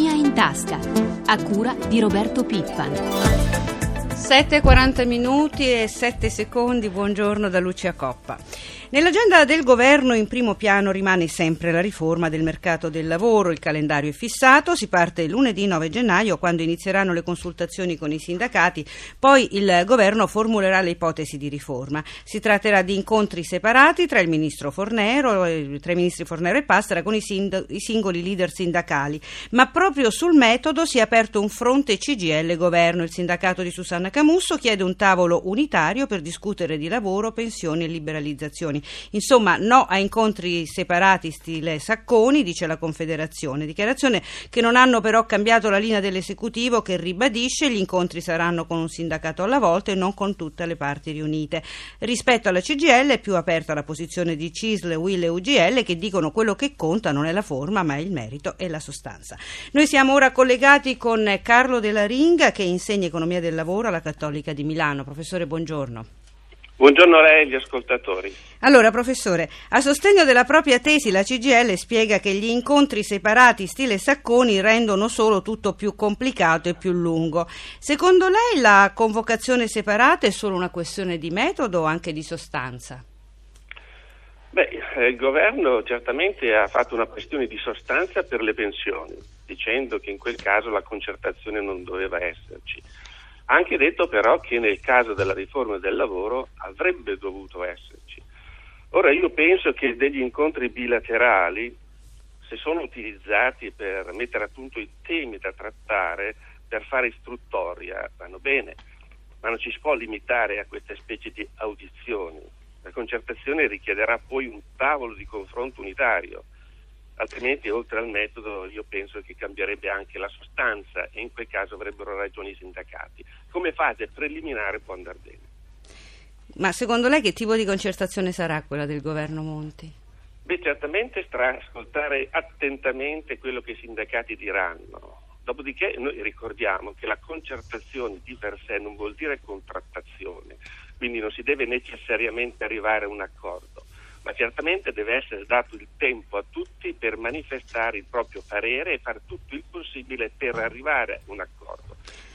Economia in tasca, a cura di Roberto Pippan. 7.40 minuti e 7 secondi, buongiorno da Lucia Coppa. Nell'agenda del governo in primo piano rimane sempre la riforma del mercato del lavoro. Il calendario è fissato, si parte lunedì 9 gennaio quando inizieranno le consultazioni con i sindacati, poi il governo formulerà le ipotesi di riforma. Si tratterà di incontri separati tra il ministro Fornero, tra i ministri Fornero e Pastera con i, sind- i singoli leader sindacali, ma proprio sul metodo si è aperto un fronte CGL governo. Il sindacato di Susanna Camusso chiede un tavolo unitario per discutere di lavoro, pensioni e liberalizzazioni. Insomma, no a incontri separati stile Sacconi, dice la Confederazione. Dichiarazione che non hanno però cambiato la linea dell'esecutivo che ribadisce gli incontri saranno con un sindacato alla volta e non con tutte le parti riunite. Rispetto alla CGL è più aperta la posizione di CISL, WIL e UGL che dicono quello che conta non è la forma ma il merito e la sostanza. Noi siamo ora collegati con Carlo Della Ringa che insegna economia del lavoro alla Cattolica di Milano. Professore, buongiorno. Buongiorno a lei e agli ascoltatori. Allora, professore, a sostegno della propria tesi la CGL spiega che gli incontri separati stile Sacconi rendono solo tutto più complicato e più lungo. Secondo lei la convocazione separata è solo una questione di metodo o anche di sostanza? Beh, il governo certamente ha fatto una questione di sostanza per le pensioni, dicendo che in quel caso la concertazione non doveva esserci anche detto però che nel caso della riforma del lavoro avrebbe dovuto esserci. Ora io penso che degli incontri bilaterali, se sono utilizzati per mettere a punto i temi da trattare, per fare istruttoria, vanno bene, ma non ci si può limitare a queste specie di audizioni. La concertazione richiederà poi un tavolo di confronto unitario altrimenti oltre al metodo io penso che cambierebbe anche la sostanza e in quel caso avrebbero ragioni i sindacati. Come fase preliminare può andare bene. Ma secondo lei che tipo di concertazione sarà quella del governo Monti? Beh, certamente starà ascoltare attentamente quello che i sindacati diranno. Dopodiché noi ricordiamo che la concertazione di per sé non vuol dire contrattazione, quindi non si deve necessariamente arrivare a un accordo ma certamente deve essere dato il tempo a tutti per manifestare il proprio parere e fare tutto il possibile per arrivare a un accordo.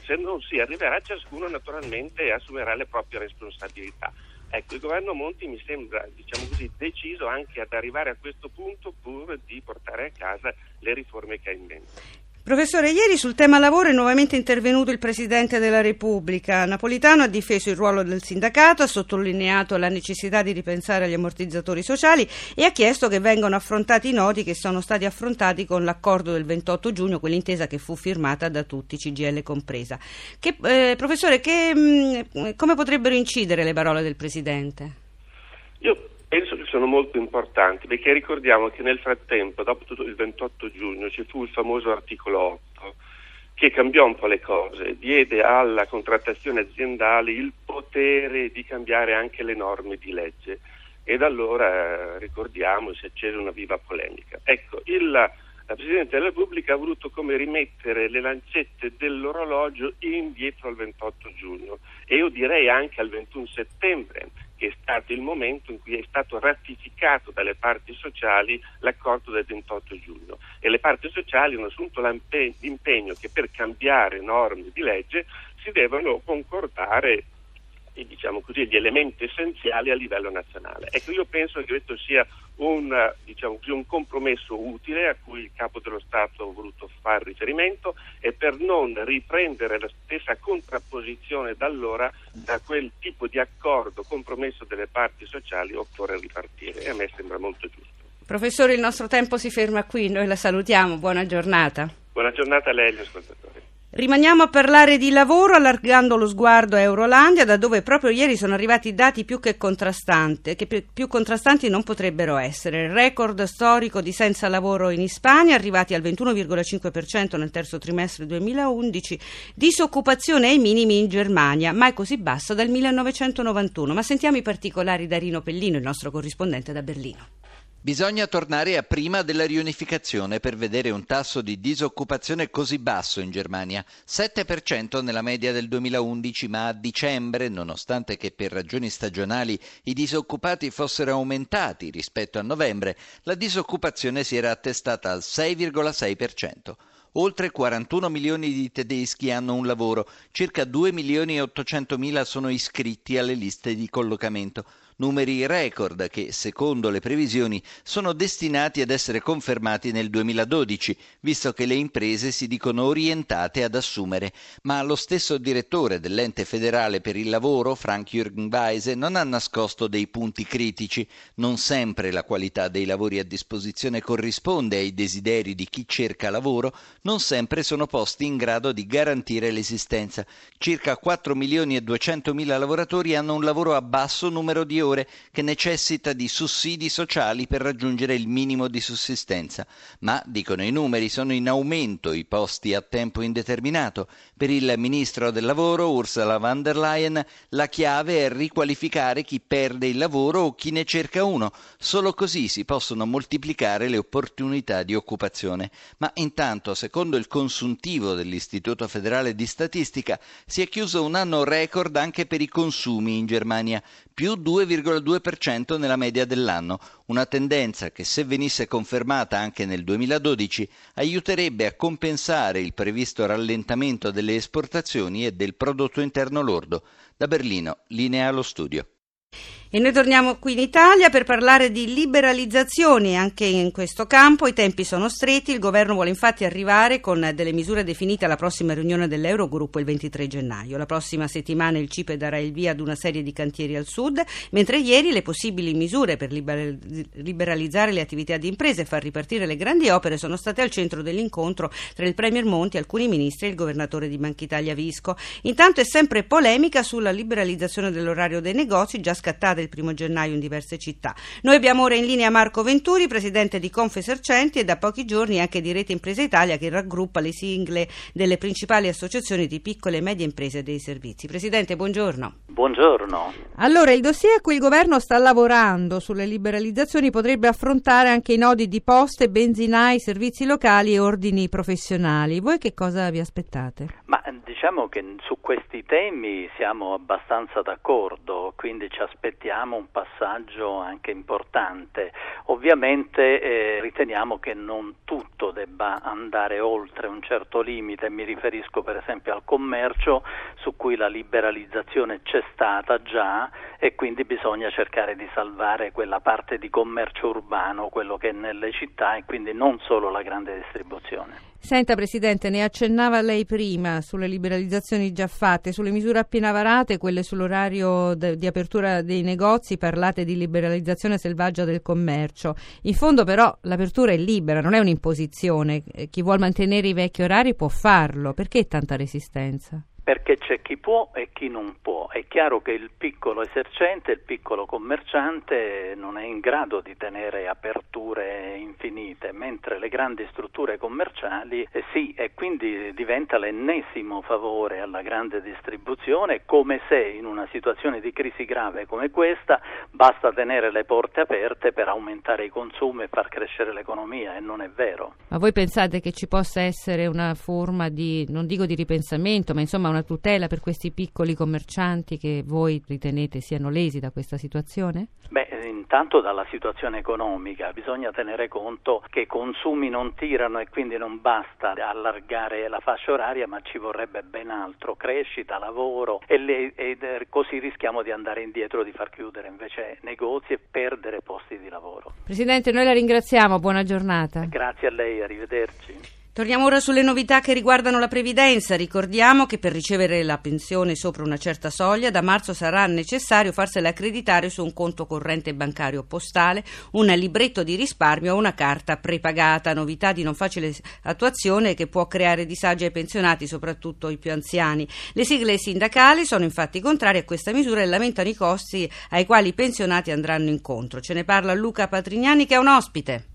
Se non si arriverà, ciascuno naturalmente assumerà le proprie responsabilità. Ecco, il governo Monti mi sembra, diciamo così, deciso anche ad arrivare a questo punto pur di portare a casa le riforme che ha in mente. Professore, ieri sul tema lavoro è nuovamente intervenuto il Presidente della Repubblica. Napolitano ha difeso il ruolo del sindacato, ha sottolineato la necessità di ripensare agli ammortizzatori sociali e ha chiesto che vengano affrontati i nodi che sono stati affrontati con l'accordo del 28 giugno, quell'intesa che fu firmata da tutti, CGL compresa. Che, eh, professore, che, mh, mm, come potrebbero incidere le parole del Presidente? Penso che sono molto importanti perché ricordiamo che nel frattempo, dopo tutto il 28 giugno, ci fu il famoso articolo 8 che cambiò un po' le cose, diede alla contrattazione aziendale il potere di cambiare anche le norme di legge ed allora ricordiamo si accese una viva polemica. Ecco, il, la Presidente della Repubblica ha voluto come rimettere le lancette dell'orologio indietro al 28 giugno e io direi anche al 21 settembre che è stato il momento in cui è stato ratificato dalle parti sociali l'accordo del 28 giugno. E le parti sociali hanno assunto l'impegno che per cambiare norme di legge si devono concordare diciamo così, gli elementi essenziali a livello nazionale. Ecco, io penso che questo sia un, diciamo così, un, compromesso utile a cui il Capo dello Stato ha voluto fare riferimento e per non riprendere la stessa contrapposizione da allora da quel tipo di accordo compromesso delle parti sociali occorre ripartire e a me sembra molto giusto. Professore, il nostro tempo si ferma qui, noi la salutiamo, buona giornata. Buona giornata a lei agli ascoltatori. Rimaniamo a parlare di lavoro allargando lo sguardo a Eurolandia, da dove proprio ieri sono arrivati dati più che contrastanti, che più contrastanti non potrebbero essere. Il record storico di senza lavoro in Spagna, arrivati al 21,5% nel terzo trimestre 2011, disoccupazione ai minimi in Germania, mai così bassa dal 1991. Ma sentiamo i particolari da Rino Pellino, il nostro corrispondente da Berlino. Bisogna tornare a prima della riunificazione per vedere un tasso di disoccupazione così basso in Germania, 7% nella media del 2011, ma a dicembre, nonostante che per ragioni stagionali i disoccupati fossero aumentati rispetto a novembre, la disoccupazione si era attestata al 6,6%. oltre 41 milioni di tedeschi hanno un lavoro, circa 2 milioni e 800 mila sono iscritti alle liste di collocamento numeri record che, secondo le previsioni, sono destinati ad essere confermati nel 2012, visto che le imprese si dicono orientate ad assumere. Ma lo stesso direttore dell'ente federale per il lavoro, Frank Jürgen Weise, non ha nascosto dei punti critici. Non sempre la qualità dei lavori a disposizione corrisponde ai desideri di chi cerca lavoro, non sempre sono posti in grado di garantire l'esistenza. Circa 4 milioni e 200 mila lavoratori hanno un lavoro a basso numero di ore superiore che necessita di sussidi sociali per raggiungere il minimo di sussistenza. Ma, dicono i numeri, sono in aumento i posti a tempo indeterminato. Per il ministro del lavoro, Ursula von der Leyen, la chiave è riqualificare chi perde il lavoro o chi ne cerca uno. Solo così si possono moltiplicare le opportunità di occupazione. Ma intanto, secondo il consuntivo dell'Istituto federale di statistica, si è chiuso un anno record anche per i consumi in Germania, più 2,2% nella media dell'anno, una tendenza che se venisse confermata anche nel 2012 aiuterebbe a compensare il previsto rallentamento delle esportazioni e del prodotto interno lordo. Da Berlino, linea allo studio. E noi torniamo qui in Italia per parlare di liberalizzazioni anche in questo campo. I tempi sono stretti, il governo vuole infatti arrivare con delle misure definite alla prossima riunione dell'Eurogruppo il 23 gennaio. La prossima settimana il CIPE darà il via ad una serie di cantieri al sud, mentre ieri le possibili misure per liberalizzare le attività di imprese e far ripartire le grandi opere sono state al centro dell'incontro tra il Premier Monti, alcuni ministri e il governatore di Banca Italia Visco. Intanto è sempre polemica sulla liberalizzazione dell'orario dei negozi già scattata il primo gennaio in diverse città. Noi abbiamo ora in linea Marco Venturi, presidente di Confesercenti e da pochi giorni anche di Rete Impresa Italia che raggruppa le sigle delle principali associazioni di piccole e medie imprese e dei servizi. Presidente, buongiorno. Buongiorno. Allora, il dossier a cui il governo sta lavorando sulle liberalizzazioni potrebbe affrontare anche i nodi di poste, benzinai, servizi locali e ordini professionali. Voi che cosa vi aspettate? Ma diciamo che su questi temi siamo abbastanza d'accordo, quindi ci aspettiamo un passaggio anche importante. Ovviamente eh, riteniamo che non tutto debba andare oltre un certo limite, mi riferisco per esempio al commercio su cui la liberalizzazione c'è stata già e quindi bisogna cercare di salvare quella parte di commercio urbano, quello che è nelle città e quindi non solo la grande distribuzione. Senta Presidente, ne accennava lei prima sulle liberalizzazioni già fatte, sulle misure appena varate, quelle sull'orario de- di apertura dei negozi, parlate di liberalizzazione selvaggia del commercio. In fondo però l'apertura è libera, non è un'imposizione. Chi vuole mantenere i vecchi orari può farlo. Perché tanta resistenza? Perché c'è chi può e chi non può. È chiaro che il piccolo esercente, il piccolo commerciante non è in grado di tenere aperture infinite, mentre le grandi strutture commerciali eh, sì, e quindi diventa l'ennesimo favore alla grande distribuzione, come se in una situazione di crisi grave come questa basta tenere le porte aperte per aumentare i consumi e far crescere l'economia e non è vero. Ma voi pensate che ci possa essere una forma di, non dico di ripensamento, ma insomma una tutela per questi piccoli commercianti che voi ritenete siano lesi da questa situazione? Beh, intanto dalla situazione economica bisogna tenere conto che i consumi non tirano e quindi non basta allargare la fascia oraria, ma ci vorrebbe ben altro, crescita, lavoro e, le, e così rischiamo di andare indietro, di far chiudere invece negozi e perdere posti di lavoro. Presidente, noi la ringraziamo, buona giornata. Grazie a lei, arrivederci. Torniamo ora sulle novità che riguardano la previdenza. Ricordiamo che per ricevere la pensione sopra una certa soglia da marzo sarà necessario farsela accreditare su un conto corrente bancario postale, un libretto di risparmio o una carta prepagata. Novità di non facile attuazione che può creare disagi ai pensionati, soprattutto i più anziani. Le sigle sindacali sono infatti contrarie a questa misura e lamentano i costi ai quali i pensionati andranno incontro. Ce ne parla Luca Patrignani che è un ospite.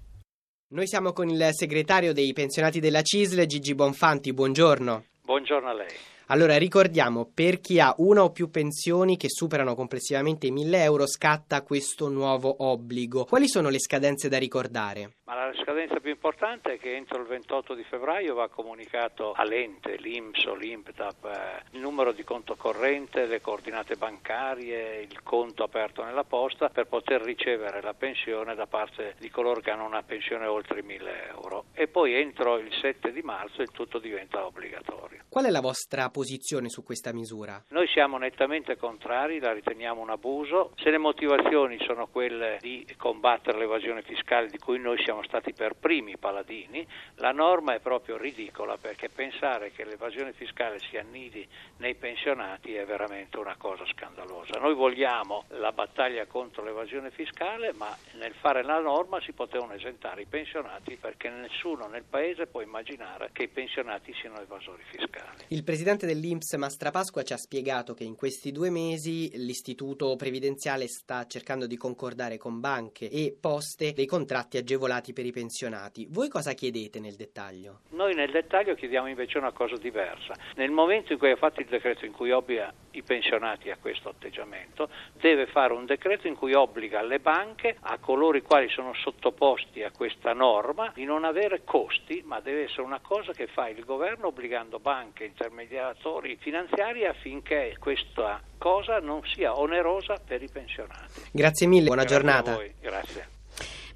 Noi siamo con il segretario dei pensionati della CISL, Gigi Bonfanti. Buongiorno. Buongiorno a lei. Allora ricordiamo, per chi ha una o più pensioni che superano complessivamente i 1000 euro scatta questo nuovo obbligo. Quali sono le scadenze da ricordare? Ma la scadenza più importante è che entro il 28 di febbraio va comunicato all'ente, l'IMS o l'IMPTAP, eh, il numero di conto corrente, le coordinate bancarie, il conto aperto nella posta per poter ricevere la pensione da parte di coloro che hanno una pensione oltre i 1000 euro. E poi entro il 7 di marzo il tutto diventa obbligatorio. Qual è la vostra posizione su questa misura? Noi siamo nettamente contrari, la riteniamo un abuso. Se le motivazioni sono quelle di combattere l'evasione fiscale di cui noi siamo stati per primi paladini, la norma è proprio ridicola perché pensare che l'evasione fiscale si annidi nei pensionati è veramente una cosa scandalosa. Noi vogliamo la battaglia contro l'evasione fiscale, ma nel fare la norma si potevano esentare i pensionati perché nessuno nel paese può immaginare che i pensionati siano evasori fiscali. Il presidente dell'Inps Mastrapasqua ci ha spiegato che in questi due mesi l'istituto previdenziale sta cercando di concordare con banche e poste dei contratti agevolati per i pensionati. Voi cosa chiedete nel dettaglio? Noi nel dettaglio chiediamo invece una cosa diversa. Nel momento in cui ha fatto il decreto in cui obbliga i pensionati a questo atteggiamento, deve fare un decreto in cui obbliga le banche, a coloro i quali sono sottoposti a questa norma, di non avere costi, ma deve essere una cosa che fa il governo obbligando banche, intermediatori finanziari affinché questa cosa non sia onerosa per i pensionati. Grazie mille, buona Grazie giornata.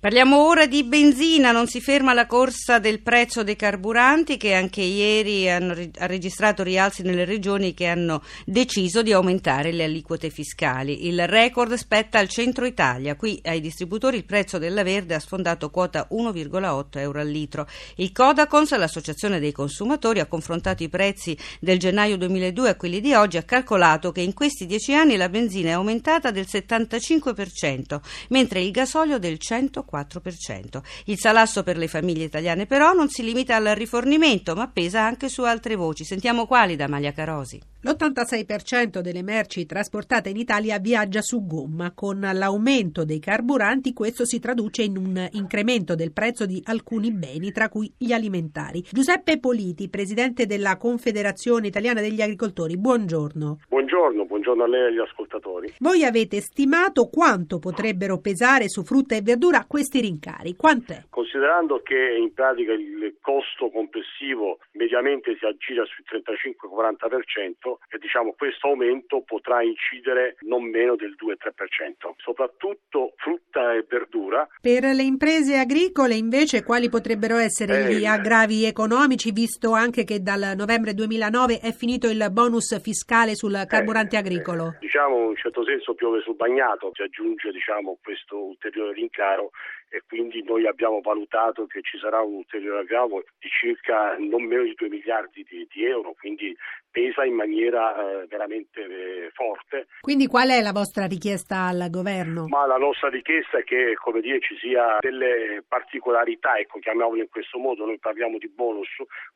Parliamo ora di benzina, non si ferma la corsa del prezzo dei carburanti che anche ieri hanno, ha registrato rialzi nelle regioni che hanno deciso di aumentare le aliquote fiscali. Il record spetta al centro Italia, qui ai distributori il prezzo della verde ha sfondato quota 1,8 euro al litro. Il Codacons, l'associazione dei consumatori, ha confrontato i prezzi del gennaio 2002 a quelli di oggi, ha calcolato che in questi dieci anni la benzina è aumentata del 75%, mentre il gasolio del 140%. 4%. Il salasso per le famiglie italiane però non si limita al rifornimento, ma pesa anche su altre voci. Sentiamo quali da Malia Carosi. L'86% delle merci trasportate in Italia viaggia su gomma. Con l'aumento dei carburanti questo si traduce in un incremento del prezzo di alcuni beni, tra cui gli alimentari. Giuseppe Politi, presidente della Confederazione Italiana degli Agricoltori, buongiorno. Buongiorno, buongiorno a lei e agli ascoltatori. Voi avete stimato quanto potrebbero pesare su frutta e verdura questi rincari? Quant'è? Considerando che in pratica il costo complessivo mediamente si aggira sul 35-40%, e diciamo questo aumento potrà incidere non meno del 2-3%, soprattutto frutta e verdura. Per le imprese agricole invece quali potrebbero essere Eh, gli aggravi economici visto anche che dal novembre 2009 è finito il bonus fiscale sul carburante Eh, agricolo? eh, diciamo in un certo senso piove sul bagnato, si aggiunge diciamo, questo ulteriore rincaro e quindi noi abbiamo valutato che ci sarà un ulteriore aggravo di circa non meno di 2 miliardi di, di euro, quindi pesa in maniera eh, veramente eh, forte. Quindi qual è la vostra richiesta al governo? Ma la nostra richiesta è che come dire, ci sia delle particolarità, ecco, chiamiamolo in questo modo, noi parliamo di bonus,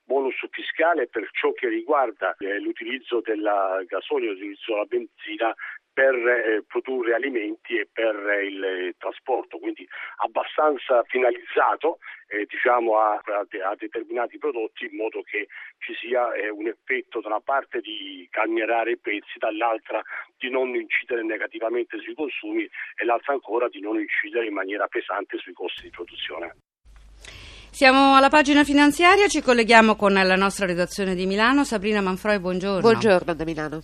bonus fiscale per ciò che riguarda eh, l'utilizzo del gasolio, l'utilizzo della benzina per eh, produrre alimenti e per eh, il trasporto, quindi abbastanza finalizzato eh, diciamo a, a, a, determinati prodotti in modo che ci sia eh, un effetto da una parte di calmierare i prezzi, dall'altra di non incidere negativamente sui consumi e l'altra ancora di non incidere in maniera pesante sui costi di produzione. Siamo alla pagina finanziaria, ci colleghiamo con la nostra redazione di Milano. Sabrina Manfroi, buongiorno. Buongiorno da Milano.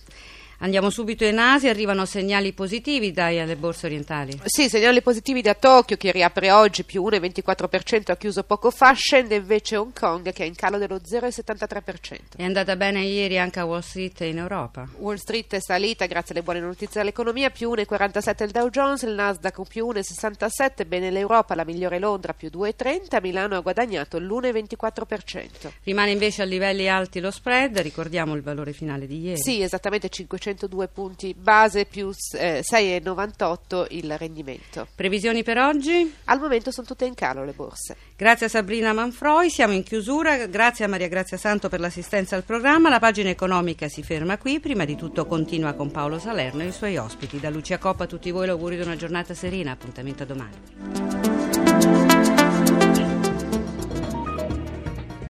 Andiamo subito in Asia, arrivano segnali positivi dai alle borse orientali. Sì, segnali positivi da Tokyo che riapre oggi più 1,24%, ha chiuso poco fa, scende invece Hong Kong che è in calo dello 0,73%. È andata bene ieri anche a Wall Street in Europa. Wall Street è salita grazie alle buone notizie dell'economia, più 1,47 il Dow Jones, il Nasdaq più 1,67, bene l'Europa, la migliore Londra più 2,30, Milano ha guadagnato l'1,24%. Rimane invece a livelli alti lo spread, ricordiamo il valore finale di ieri. Sì, esattamente 500 102 punti base più eh, 6,98 il rendimento. Previsioni per oggi? Al momento sono tutte in calo le borse. Grazie a Sabrina Manfroi, siamo in chiusura. Grazie a Maria Grazia Santo per l'assistenza al programma. La pagina economica si ferma qui. Prima di tutto continua con Paolo Salerno e i suoi ospiti. Da Lucia Coppa a tutti voi l'augurio di una giornata serena. Appuntamento a domani.